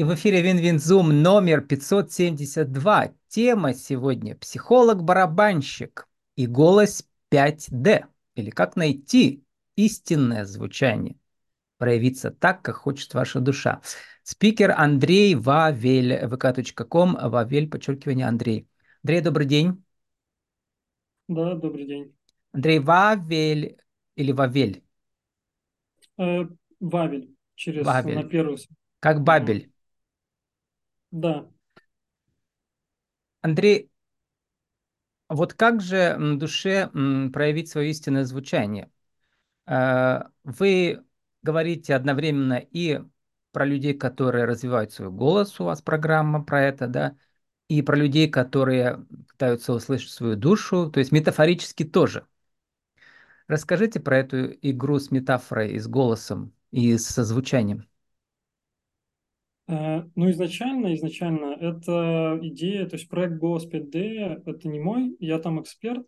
И в эфире WinWinZoom номер 572. Тема сегодня «Психолог-барабанщик» и голос 5D. Или как найти истинное звучание. Проявиться так, как хочет ваша душа. Спикер Андрей Вавель, vk.com, Вавель, подчеркивание Андрей. Андрей, добрый день. Да, добрый день. Андрей Вавель или Вавель? Э, Вавель, через Вавель. на первую. Как Бабель. Да. Андрей, вот как же душе проявить свое истинное звучание? Э, вы говорите одновременно и про людей, которые развивают свой голос, у вас программа про это, да, и про людей, которые пытаются услышать свою душу, то есть метафорически тоже. Расскажите про эту игру с метафорой и с голосом, и со звучанием. Э, ну, изначально, изначально, это идея, то есть проект Голос 5D, это не мой, я там эксперт,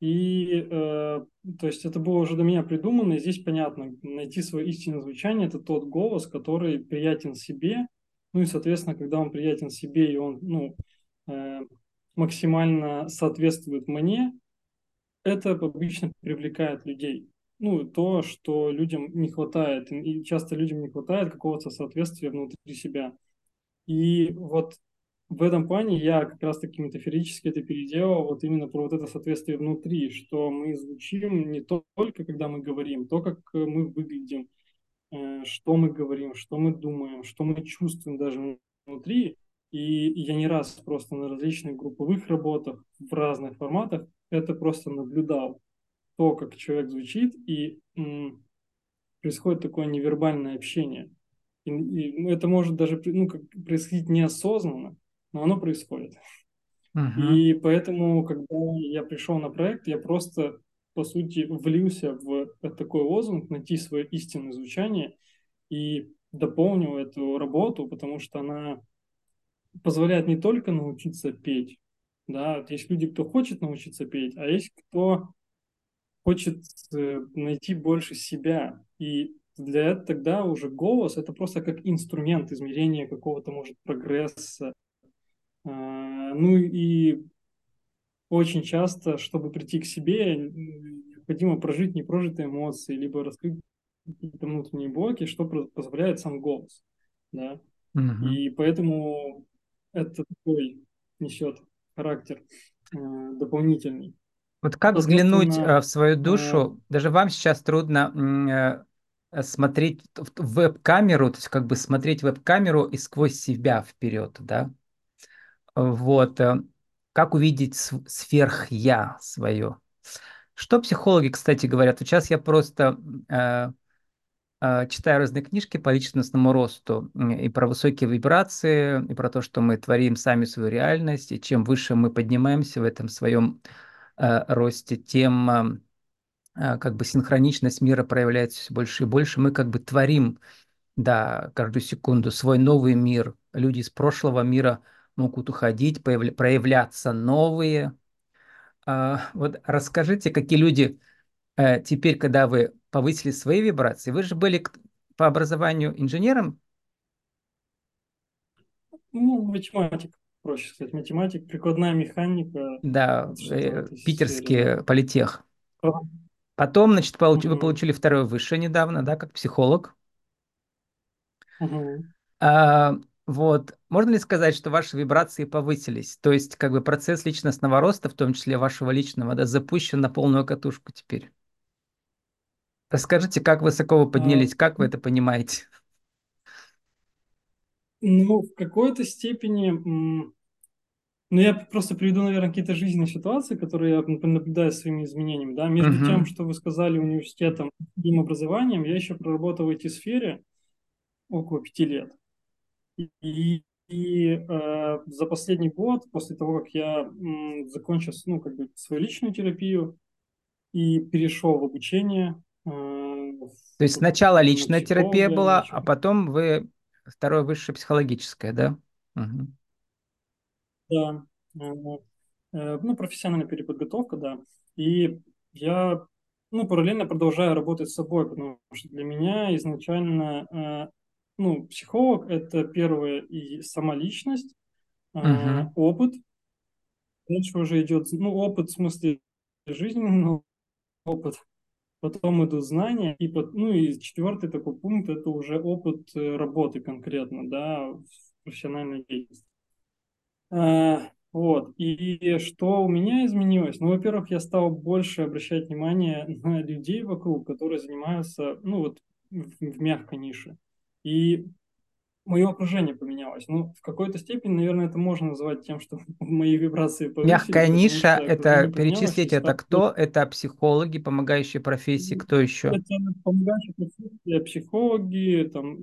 и э, то есть это было уже до меня придумано, и здесь понятно, найти свое истинное звучание – это тот голос, который приятен себе, ну и, соответственно, когда он приятен себе, и он ну, э, максимально соответствует мне, это обычно привлекает людей ну, то, что людям не хватает, и часто людям не хватает какого-то соответствия внутри себя. И вот в этом плане я как раз-таки метафорически это переделал, вот именно про вот это соответствие внутри, что мы звучим не только, когда мы говорим, то, как мы выглядим, э, что мы говорим, что мы думаем, что мы чувствуем даже внутри. И я не раз просто на различных групповых работах в разных форматах это просто наблюдал то, как человек звучит, и м, происходит такое невербальное общение. И, и ну, это может даже ну, как, происходить неосознанно, но оно происходит. Uh-huh. И поэтому, когда я пришел на проект, я просто, по сути, влился в такой лозунг, найти свое истинное звучание и дополнил эту работу, потому что она позволяет не только научиться петь, да, есть люди, кто хочет научиться петь, а есть кто хочет э, найти больше себя. И для этого тогда уже голос это просто как инструмент измерения какого-то, может, прогресса. А, ну и очень часто, чтобы прийти к себе, необходимо прожить непрожитые эмоции, либо раскрыть какие-то внутренние блоки, что позволяет сам голос. Да? Угу. И поэтому это такой несет характер э, дополнительный. Вот как взглянуть э, в свою душу, даже вам сейчас трудно э, смотреть в веб-камеру, то есть как бы смотреть веб-камеру и сквозь себя вперед, да? Вот. Э, как увидеть сверх-я свое? Что психологи, кстати, говорят? Вот сейчас я просто э, э, читаю разные книжки по личностному росту и про высокие вибрации, и про то, что мы творим сами свою реальность, и чем выше мы поднимаемся в этом своем Э, росте, тем э, э, как бы синхроничность мира проявляется все больше и больше. Мы как бы творим, да, каждую секунду свой новый мир. Люди из прошлого мира могут уходить, проявляться новые. А, вот расскажите, какие люди теперь, когда вы повысили свои вибрации, вы же были по образованию инженером? Ну, математик проще сказать, математик, прикладная механика. Да, э, питерский сфере, политех. Потом, значит, получ... угу. вы получили второе высшее недавно, да, как психолог. Угу. А, вот, можно ли сказать, что ваши вибрации повысились? То есть, как бы процесс личностного роста, в том числе вашего личного, да, запущен на полную катушку теперь. Расскажите, как высоко вы поднялись, а... как вы это понимаете? Ну, в какой-то степени, ну, я просто приведу, наверное, какие-то жизненные ситуации, которые я наблюдаю своими изменениями, да, между uh-huh. тем, что вы сказали университетом и образованием, я еще проработал в IT-сфере около пяти лет. И, и э, за последний год, после того, как я м, закончил, ну, как бы свою личную терапию и перешел в обучение. Э, То есть сначала личная терапия была, а потом вы Второе высшее психологическое, да? Угу. Да. Э, э, ну, профессиональная переподготовка, да. И я, ну, параллельно продолжаю работать с собой, потому что для меня изначально ну, психолог – это первое и сама личность, Угу. опыт, дальше уже идет, ну, опыт в смысле жизненный опыт, потом идут знания, и, ну, и четвертый такой пункт – это уже опыт э, работы конкретно, да, в профессиональной деятельности. А, вот. И что у меня изменилось? Ну, во-первых, я стал больше обращать внимание на людей вокруг, которые занимаются, ну, вот в, в мягкой нише. И мое окружение поменялось. Ну, в какой-то степени, наверное, это можно назвать тем, что мои вибрации повысились. Мягкая ниша, это перечислить, это кто? Это психологи, помогающие профессии, кто еще? Это помогающие профессии, психологи, там,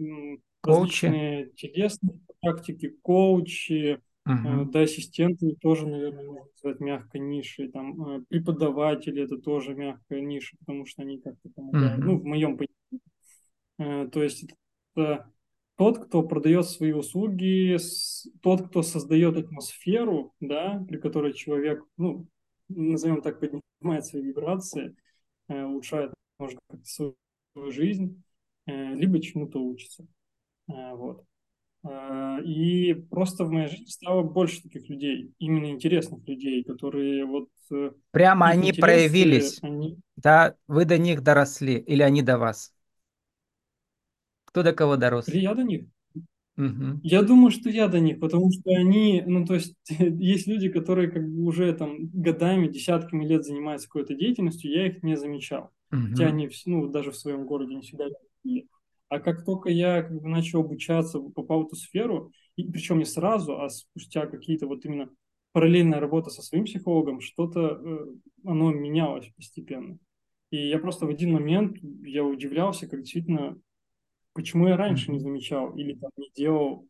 коучи. различные телесные практики, коучи, Угу. Да, ассистенты тоже, наверное, можно сказать мягкой нишей. Там э, преподаватели это тоже мягкая ниша, потому что они как-то помогают. Угу. Ну, в моем понимании. Э, то есть это тот, кто продает свои услуги, тот, кто создает атмосферу, да, при которой человек, ну, назовем так, поднимает свои вибрации, улучшает, может, свою жизнь, либо чему-то учится. Вот. А, и просто в моей жизни стало больше таких людей, именно интересных людей, которые вот... Э, Прямо они проявились, они... да? Вы до них доросли или они до вас? Кто до кого дорос? Я до них. Угу. Я думаю, что я до них, потому что они, ну то есть есть люди, которые как бы уже там годами, десятками лет занимаются какой-то деятельностью, я их не замечал. Угу. Хотя они, ну даже в своем городе не всегда а как только я как бы, начал обучаться, попал в эту сферу, и причем не сразу, а спустя какие-то вот именно параллельная работа со своим психологом, что-то э, оно менялось постепенно. И я просто в один момент я удивлялся, как действительно, почему я раньше не замечал или там не делал.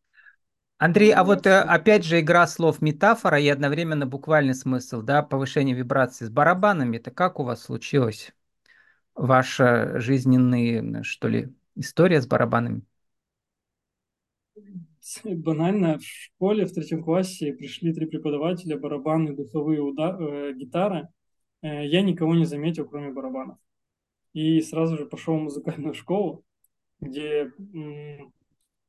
Андрей, а вот э, опять же игра слов метафора и одновременно буквальный смысл, да, повышение вибрации с барабанами, это как у вас случилось? Ваши жизненные, что ли, История с барабанами. Банально, в школе в третьем классе пришли три преподавателя, барабаны, духовые удар, э, гитары. Э, я никого не заметил, кроме барабанов. И сразу же пошел в музыкальную школу, где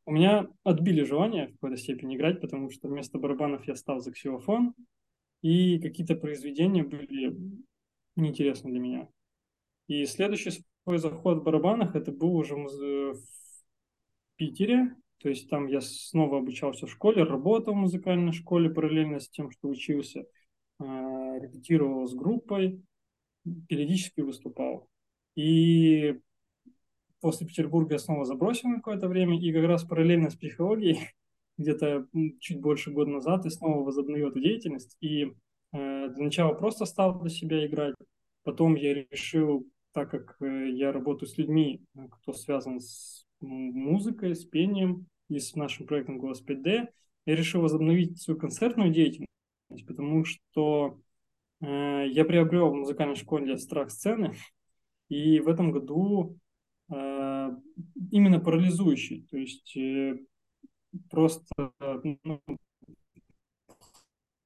у меня отбили желание в какой-то степени играть, потому что вместо барабанов я стал за ксилофон, и какие-то произведения были неинтересны для меня. И следующий свой заход в барабанах это был уже в Питере. То есть там я снова обучался в школе, работал в музыкальной школе параллельно с тем, что учился, а, репетировал с группой, периодически выступал. И после Петербурга я снова забросил на какое-то время, и как раз параллельно с психологией, где-то чуть больше года назад, я снова возобновил эту деятельность. И э, для начала просто стал для себя играть. Потом я решил так как э, я работаю с людьми, э, кто связан с музыкой, с пением и с нашим проектом «Голос 5D», я решил возобновить свою концертную деятельность, потому что э, я приобрел в музыкальной школе страх сцены, и в этом году именно парализующий, то есть э, просто ну,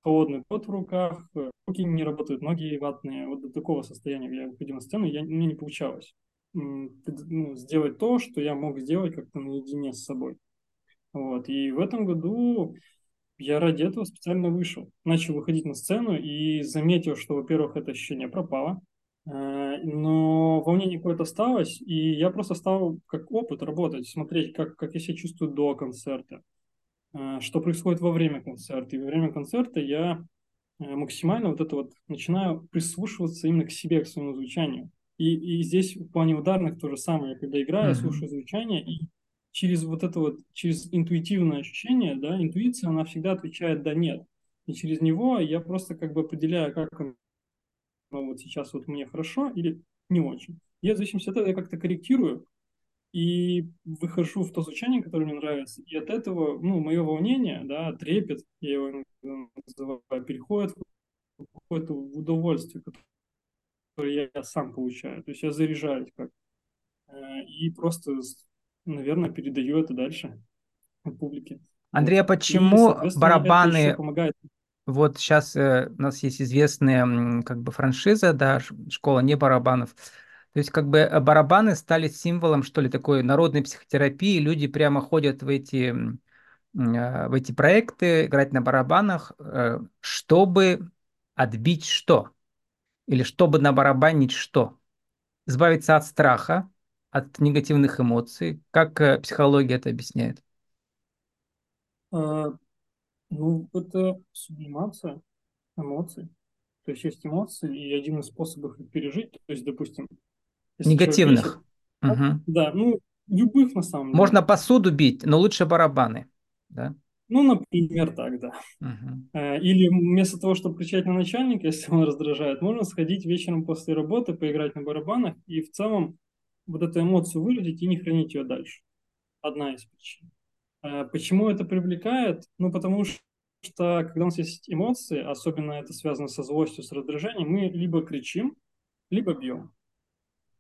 холодный пот в руках, руки не работают, ноги ватные. Вот до такого состояния я выходил на сцену, я, мне не получалось ну, сделать то, что я мог сделать как-то наедине с собой. Вот. И в этом году я ради этого специально вышел. Начал выходить на сцену и заметил, что, во-первых, это ощущение пропало, э, но волнение какое-то осталось, и я просто стал как опыт работать, смотреть, как, как я себя чувствую до концерта, Э, что происходит во время концерта. И во время концерта я э, максимально вот это вот начинаю прислушиваться именно к себе, к своему звучанию. И, и здесь в плане ударных то же самое. Я когда играю, mm-hmm. слушаю звучание, и через вот это вот, через интуитивное ощущение, да, интуиция, она всегда отвечает «да-нет». И через него я просто как бы определяю, как оно вот сейчас вот мне хорошо или не очень. Я в зависимости от этого я как-то корректирую, и выхожу в то звучание, которое мне нравится. И от этого, ну, мое волнение, да, трепет, я его называю, переходит в какое-то удовольствие, которое я сам получаю. То есть я заряжаюсь как. Э, и просто, наверное, передаю это дальше публике. Андрей, а почему и, барабаны... помогает вот сейчас э, у нас есть известная как бы франшиза, да, школа не барабанов. То есть как бы э, барабаны стали символом, что ли, такой народной психотерапии. Люди прямо ходят в эти, э, в эти проекты, играть на барабанах, э, чтобы отбить что? Или чтобы набарабанить что? Избавиться от страха, от негативных эмоций. Как психология это объясняет? Ну, это сублимация эмоций. То есть есть эмоции, и один из способов их пережить, то есть, допустим, Негативных. Бесит, угу. Да, ну, любых на самом деле. Можно посуду бить, но лучше барабаны, да? Ну, например, так, да. Угу. Или вместо того, чтобы кричать на начальника, если он раздражает, можно сходить вечером после работы, поиграть на барабанах и в целом вот эту эмоцию выразить и не хранить ее дальше. Одна из причин. Э, почему это привлекает? Ну, потому что что когда у нас есть эмоции, особенно это связано со злостью, с раздражением, мы либо кричим, либо бьем.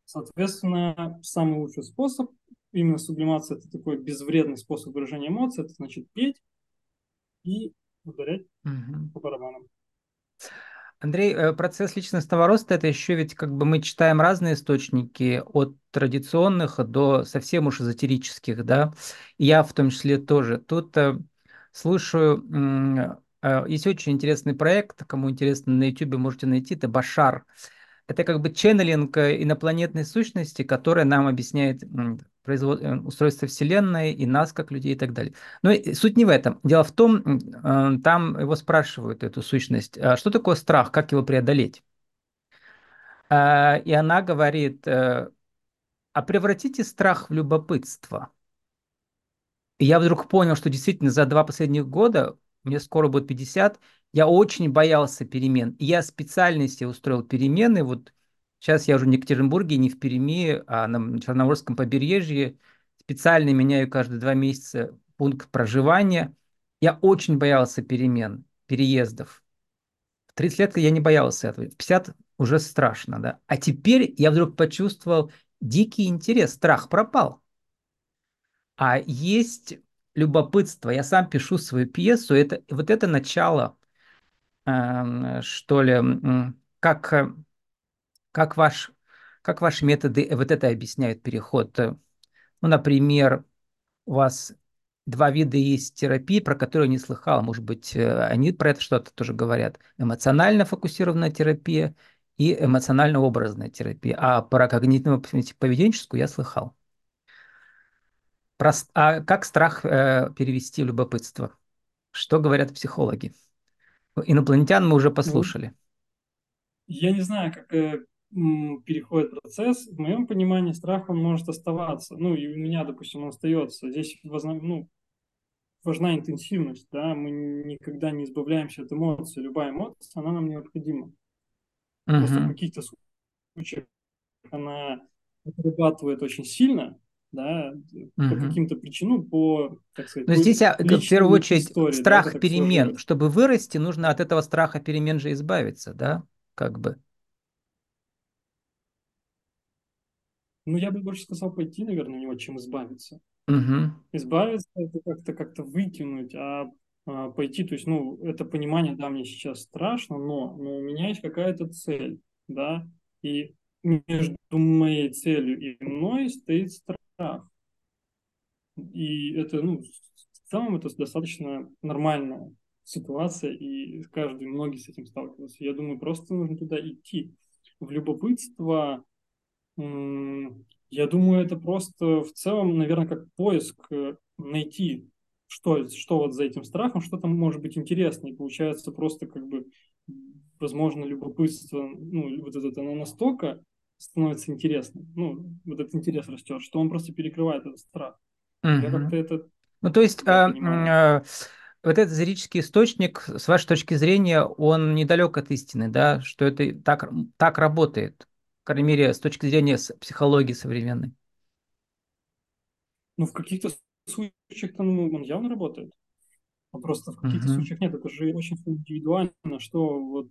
Соответственно, самый лучший способ, именно сублимация, это такой безвредный способ выражения эмоций, это значит петь и ударять угу. по барабанам. Андрей, э, процесс личностного роста это еще ведь как бы мы читаем разные источники от традиционных до совсем уж эзотерических, да, я в том числе тоже. Тут э, слушаю, э, есть очень интересный проект, кому интересно, на YouTube можете найти, это Башар. Это как бы ченнелинг э, инопланетной сущности, которая нам объясняет производ... Э, устройство Вселенной и нас как людей и так далее. Но суть не в этом. Дело в том, там его спрашивают, эту сущность, «А что такое страх, как его преодолеть? И она говорит, а превратите страх в любопытство. И я вдруг понял, что действительно за два последних года, мне скоро будет 50, я очень боялся перемен. И я специально себе устроил перемены. Вот сейчас я уже не в Екатеринбурге, не в Перми, а на Черноморском побережье. Специально меняю каждые два месяца пункт проживания. Я очень боялся перемен, переездов. В 30 лет я не боялся этого. В 50 уже страшно, да. А теперь я вдруг почувствовал дикий интерес, страх пропал. А есть любопытство. Я сам пишу свою пьесу. Это, вот это начало, э, что ли, как, как, ваш, как ваши методы вот это объясняют переход. Ну, например, у вас два вида есть терапии, про которые не слыхал. Может быть, э, они про это что-то тоже говорят. Эмоционально фокусированная терапия и эмоционально-образная терапия. А про когнитивно-поведенческую я слыхал. Про, а как страх э, перевести в любопытство? Что говорят психологи? Инопланетян мы уже ну, послушали. Я не знаю, как э, переходит процесс. В моем понимании страх он может оставаться. Ну, и у меня, допустим, он остается. Здесь ну, важна интенсивность. Да? Мы никогда не избавляемся от эмоций. Любая эмоция, она нам необходима. Угу. Просто в каких-то случаях она отрабатывает очень сильно, да, угу. по каким-то причинам, по, так сказать, Но здесь, в первую очередь, истории, страх да, перемен. Чтобы вырасти, нужно от этого страха перемен же избавиться, да, как бы. Ну, я бы больше сказал пойти, наверное, на него, чем избавиться. Угу. Избавиться – это как-то как-то выкинуть, а, а пойти, то есть, ну, это понимание, да, мне сейчас страшно, но, но у меня есть какая-то цель, да, и между моей целью и мной стоит страх страх. И это, ну, в целом это достаточно нормальная ситуация, и каждый, многие с этим сталкиваются. Я думаю, просто нужно туда идти. В любопытство, я думаю, это просто в целом, наверное, как поиск э, найти, что, что вот за этим страхом, что там может быть интересно. И получается просто как бы, возможно, любопытство, ну, вот это оно настолько становится интересным. Ну, вот этот интерес растет, что он просто перекрывает этот страх. Угу. Я как-то это... Ну, то есть, а, а, вот этот зрительский источник, с вашей точки зрения, он недалек от истины, да, что это так, так работает, крайней мере, с точки зрения психологии современной. Ну, в каких-то случаях ну, он явно работает. А просто в каких-то uh-huh. случаях нет. Это же очень индивидуально, что вот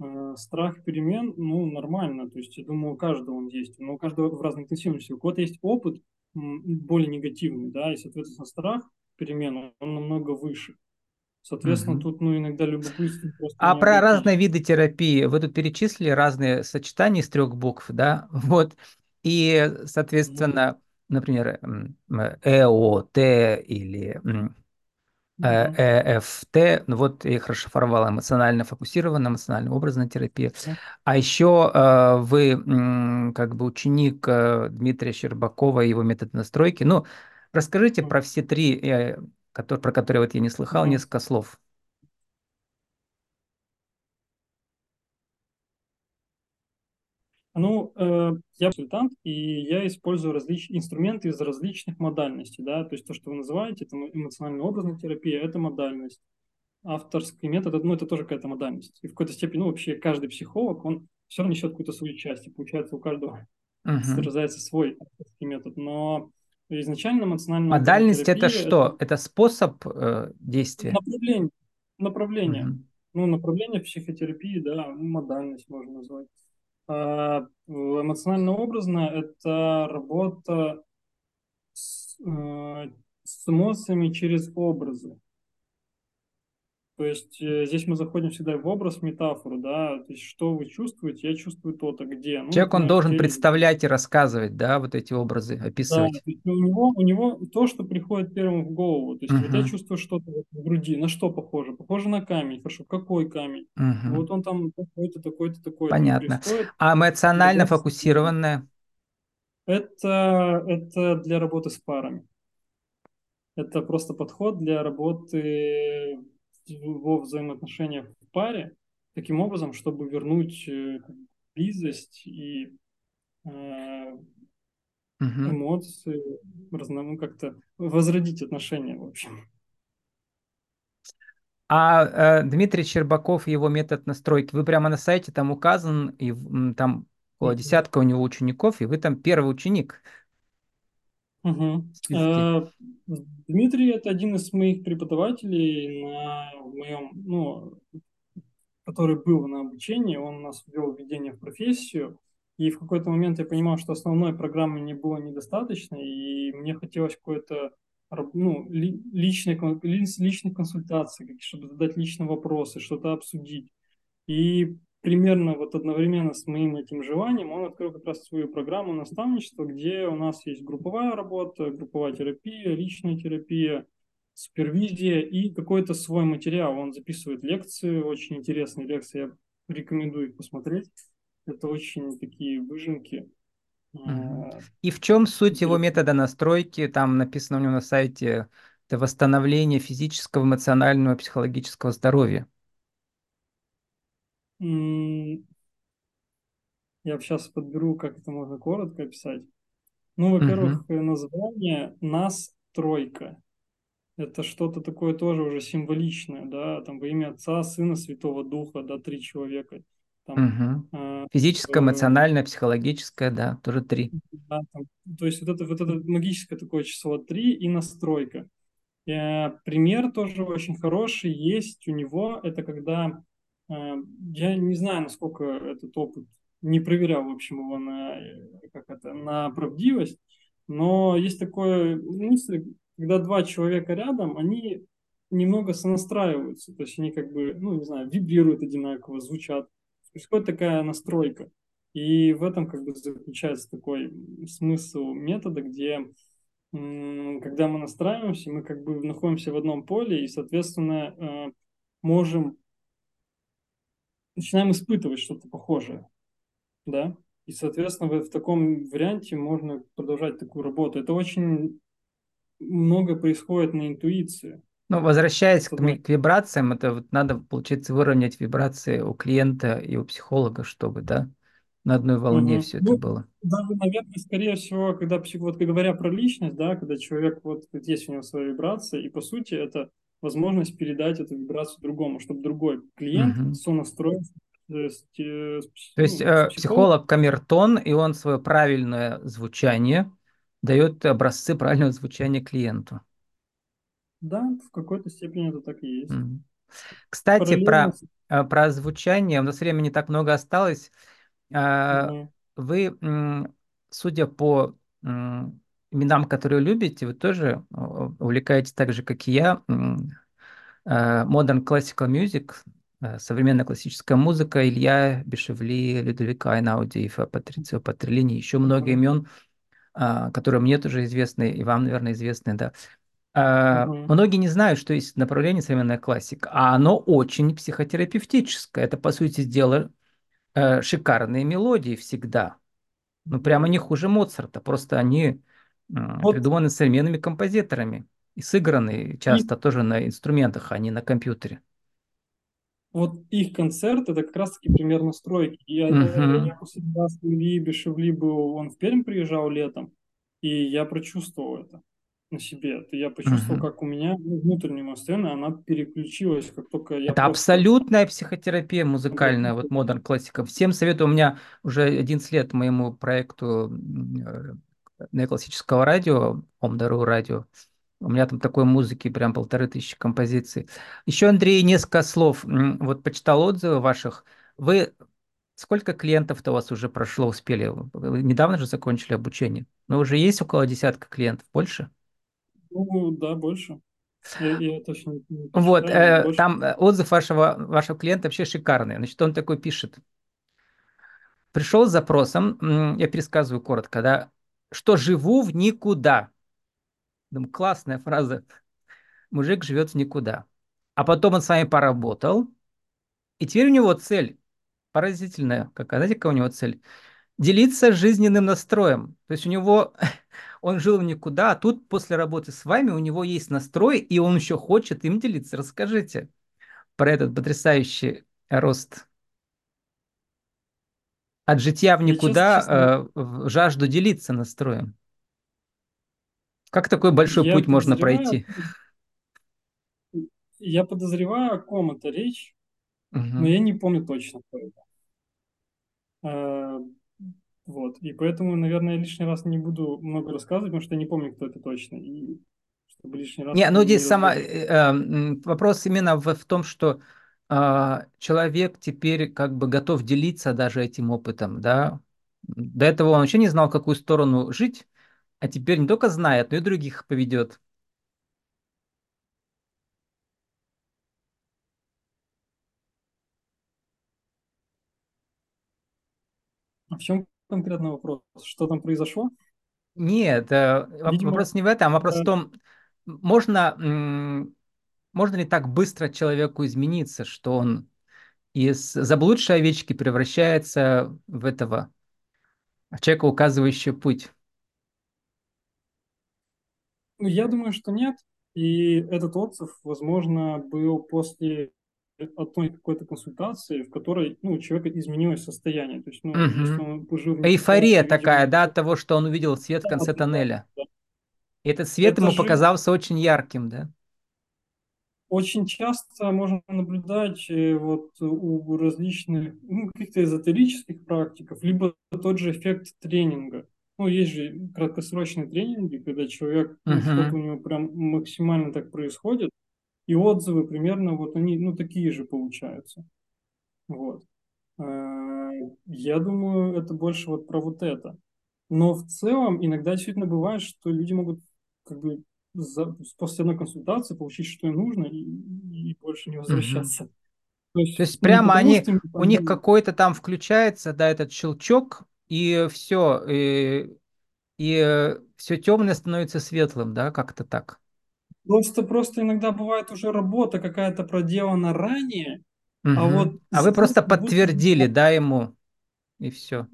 Э, страх перемен, ну, нормально. То есть, я думаю, у каждого он есть, но у каждого в разной интенсивности. У кого-то есть опыт более негативный, да, и, соответственно, страх перемен, он намного выше. Соответственно, Мгм. тут, ну, иногда любопытство просто А про разные виды терапии вы тут перечислили разные сочетания из трех букв, да? Вот. И, соответственно, например, м, м, ЭОТ или э, Мгм. ЭФТ, ну вот я их расшифровала, эмоционально фокусированная, эмоционально-образная терапия. А еще э, вы как бы ученик э, Дмитрия Щербакова и его метод настройки. Ну, расскажите про все три, которые, про которые вот я не слыхал, несколько слов. Ну, э, я консультант, и я использую различные инструменты из различных модальностей, да, то есть то, что вы называете, это эмоционально-образная терапия, это модальность. Авторский метод, ну, это тоже какая-то модальность. И в какой-то степени, ну, вообще каждый психолог, он все равно несет какую-то свою часть, и получается у каждого Мгм. рождается свой авторский метод. Но изначально эмоционально-образная Модальность это терапия– это что? Это способ э, действия? направление, направление. Мгм. Ну, направление психотерапии, да, модальность можно назвать. А, эмоционально-образно– это работа с, э, с эмоциями через образы. То есть э, здесь мы заходим всегда в образ, в метафору, да, то есть что вы чувствуете, я чувствую то-то, где, ну, Человек, он например, в должен теле. представлять и рассказывать, да, вот эти образы, Да, то описывать. есть у него, у него то, что приходит первым в голову, то есть вот я чувствую что-то в груди, на что похоже? Похоже на камень, хорошо, какой камень? Мгм. Вот он там такой-то, такой-то, такой-то, Понятно. А эмоционально телом. фокусированная? Это, это для работы с парами. Это просто подход для работы во взаимоотношениях в паре, таким образом, чтобы вернуть э, близость и э, эмоции, разно- ну, как-то возродить отношения, в общем. А э, Дмитрий Щербаков и его метод настройки, вы прямо на сайте там указан, и там около десятка у него учеников, и вы там первый ученик Э, Дмитрий– это один из моих преподавателей на моем, ну, который был на обучении, он у нас ввел введение в профессию, и в какой-то момент я понимал, что основной программы не было недостаточно, и мне хотелось какой-то ну, ли, личной, кон- ли- личных консультаций, как- чтобы задать личные вопросы, что-то обсудить. И примерно вот одновременно с моим этим желанием он открыл как раз свою программу наставничества, где у нас есть групповая работа, групповая терапия, личная терапия, супервизия и какой-то свой материал. Он записывает лекции, очень интересные лекции, я рекомендую их посмотреть. Это очень такие выжимки. И в чем суть его метода настройки? Там написано у него на сайте, это восстановление физического, эмоционального, психологического здоровья. Я сейчас подберу, как это можно коротко описать. Ну, во-первых, э, название «Нас тройка». Это что-то такое тоже уже символичное, да, там во имя Отца, Сына, Святого Духа, да, три человека. Там, э, Физическое, э, эмоциональное, психологическое, да, тоже три. да, там, то есть вот это, вот это магическое такое число три и настройка. Э, пример тоже очень хороший есть у него, это когда, я не знаю, насколько этот опыт, не проверял, в общем, его на, э, как это, на правдивость, но есть такое мысль, когда два человека рядом, они немного сонастраиваются, то есть они как бы, ну, не знаю, вибрируют одинаково, звучат. Происходит такая настройка. И в этом как бы заключается такой смысл метода, где когда мы настраиваемся, мы как бы находимся в одном поле и, соответственно, э, можем, начинаем испытывать что-то похожее, да, и, соответственно, в, в таком варианте можно продолжать такую работу. Это очень много происходит на интуиции, Ну, возвращаясь к, к вибрациям, это вот надо, получается, выровнять вибрации у клиента и у психолога, чтобы, да, на одной волне Мгм. все это Ну, было. даже, наверное, скорее всего, когда, вот говоря про личность, да, когда человек, вот, вот есть у него своя вибрация, и, по сути, это возможность передать эту вибрацию другому, чтобы другой клиент Мгм. сонастроился э, с пс- То есть ну, э, психолог камертон, и он свое правильное звучание дает образцы правильного звучания клиенту. да, в какой-то степени это так и есть. Мгм. Кстати, Параллельно про, э, про звучание, у нас времени не так много осталось. Мгм. Вы, судя по именам, которые любите, вы тоже э, увлекаетесь так же, как и я, э, Modern Classical Music, э, современная классическая музыка, Илья Бешевли, Людовик Айнауди, Ифа Патрицио Патрилини, еще много имен, а, которые мне тоже известны, и вам, наверное, известны, да. А, Мгм. Многие не знают, что есть направление современная классика, а оно очень психотерапевтическое. Это, по сути дела, э, шикарные мелодии всегда. Ну, прямо не хуже Моцарта, просто они Вот, придуманы современными композиторами и сыграны и, часто тоже на инструментах, а не на компьютере. вот их концерт это как раз-таки пример настройки. Я, Мгм, я в Бешевли был, он в Пермь приезжал летом, и я прочувствовал это на себе. Это я почувствовал, мгм. как у меня ну, внутренняя сцена, она переключилась, как только я Это просто абсолютная психотерапия музыкальная, вот модерн классика. Всем советую, у меня уже 11 лет моему проекту м, неоклассического радио, Ом.Дару радио. У меня там такой музыки прям полторы тысячи композиций. Еще, Андрей, несколько слов. Вот почитал отзывы ваших. Вы сколько клиентов-то у вас уже прошло, успели? Вы недавно же закончили обучение. Но уже есть около десятка клиентов, больше? Ну, да, больше. Я, я точно не Вот, э, больше. там э, отзыв вашего, вашего клиента вообще шикарный. Значит, он такой пишет. Пришел с запросом, я пересказываю коротко, да, что живу в никуда. Думаю, классная фраза. Мужик живет в никуда. А потом он с вами поработал, и теперь у него цель поразительная. Какая, знаете, какая у него цель? Делиться жизненным настроем. То есть у него, он жил в никуда, а тут после работы с вами у него есть настрой, и он еще хочет им делиться. Расскажите про этот потрясающий рост от житья в никуда э, в жажду делиться настроем. Как такой большой я путь можно пройти? я подозреваю, о ком это речь, но Мгм. я не помню точно, кто это. А, Вот. И поэтому, наверное, я лишний раз не буду много рассказывать, потому что я не помню, кто это точно. И чтобы лишний раз Не, ну не здесь сама, разболтать. э, э, вопрос именно в, в том, что человек теперь как бы готов делиться даже этим опытом, да. До этого он вообще не знал, в какую сторону жить, а теперь не только знает, но и других поведет. А в чем конкретно вопрос? Что там произошло? Нет, э, Видимо, вопрос не в этом, а вопрос в э, том, можно, можно ли так быстро человеку измениться, что он из заблудшей овечки превращается в этого, в человека, указывающего путь. ну, я думаю, что нет. И этот отзыв, возможно, был после одной какой-то консультации, в которой ну, у человека изменилось состояние. То есть, ну, если Мгм. он жил в никуда Эйфория видимо, такая, да, от того, что он увидел свет в конце да, тоннеля. да. И этот свет это ему же показался очень ярким, да? Очень часто можно наблюдать э, вот у различных ну, каких-то эзотерических практиков, либо тот же эффект тренинга. Ну, есть же краткосрочные тренинги, когда человек, что-то у него прям максимально так происходит, и отзывы примерно вот они, ну, такие же получаются. Вот. Э, Я думаю, это больше вот про вот это. Но в целом иногда действительно бывает, что люди могут как бы за- после одной консультации получить, что им нужно, и, и больше не возвращаться. То То есть есть не прямо они, что у них какой-то там включается, да, этот щелчок, и все, и, и все темное становится светлым, да, как-то так. просто, просто иногда бывает уже работа какая-то проделана ранее, а Мгм. вот А вы просто подтвердили, да, ему, и все.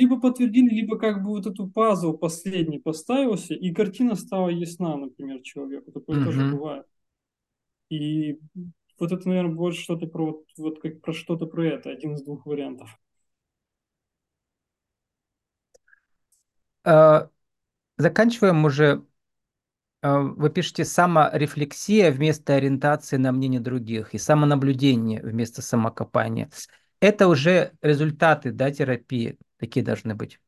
Либо подтвердили, либо как бы вот эту пазл последний поставился, и картина стала ясна, например, человеку. Такое тоже Мгм. бывает. И вот это, наверное, больше что-то про вот, вот как про что-то про это, один из двух вариантов. Э, Заканчиваем уже э, вы пишете саморефлексия вместо ориентации на мнение других и самонаблюдение вместо самокопания. Это уже результаты, да, терапии. Такие должны быть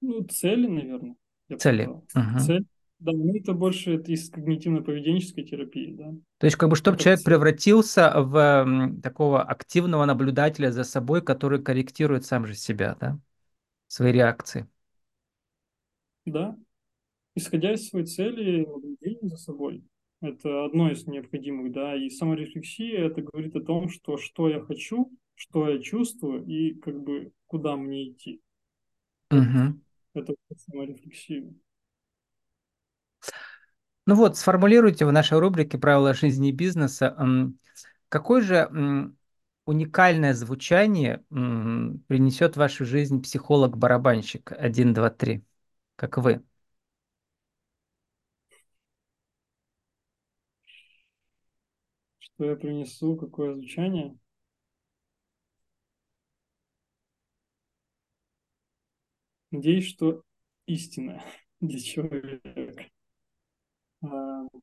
Ну, цели, наверное, цели. Мгм. Цель. Да, ну это больше это из когнитивно-поведенческой терапии, да. То есть, как бы, Это чтобы как человек цель. превратился в такого активного наблюдателя за собой, который корректирует сам же себя, да, свои реакции. Да. Исходя из своей цели, наблюдение за собой. Это одно из необходимых, да, и саморефлексия это говорит о том, что что я хочу, что я чувствую и как бы куда мне идти. Угу. это саморефлексия. Ну вот, сформулируйте в нашей рубрике «Правила жизни и бизнеса», какое же уникальное звучание принесет в вашу жизнь психолог-барабанщик 1, 2, 3, как вы? Что я принесу, какое звучание? Надеюсь, что истина для человека. А,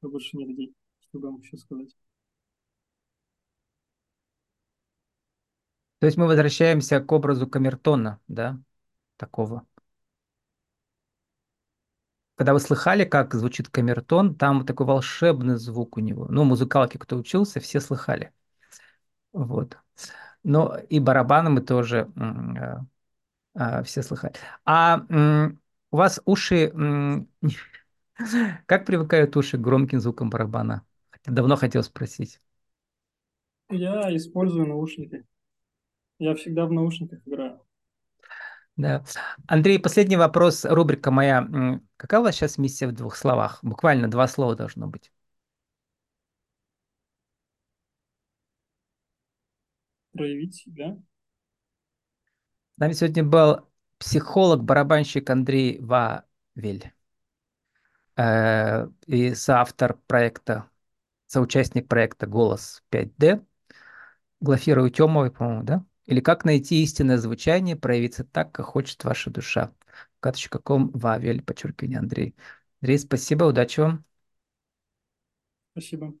больше нет идей, что мог еще сказать. То есть мы возвращаемся к образу камертона, да, такого. Когда вы слыхали, как звучит камертон, там такой волшебный звук у него. Ну, музыкалки, кто учился, все слыхали. Вот. Но и барабаны мы тоже э, э, все слыхали. А у вас уши... Как привыкают уши к громким звукам барабана? Давно хотел спросить. Я использую наушники. Я всегда в наушниках играю. Да. Андрей, последний вопрос, рубрика моя. Какая у вас сейчас миссия в двух словах? Буквально два слова должно быть. Проявить себя. С нами сегодня был психолог-барабанщик Андрей Вавель э, и соавтор проекта, соучастник проекта «Голос 5D», Глафира Утемовой, по-моему, да? Или «Как найти истинное звучание, проявиться так, как хочет ваша душа». Каточка.ком, Вавель, подчеркивание Андрей. Андрей, спасибо, удачи вам. Спасибо.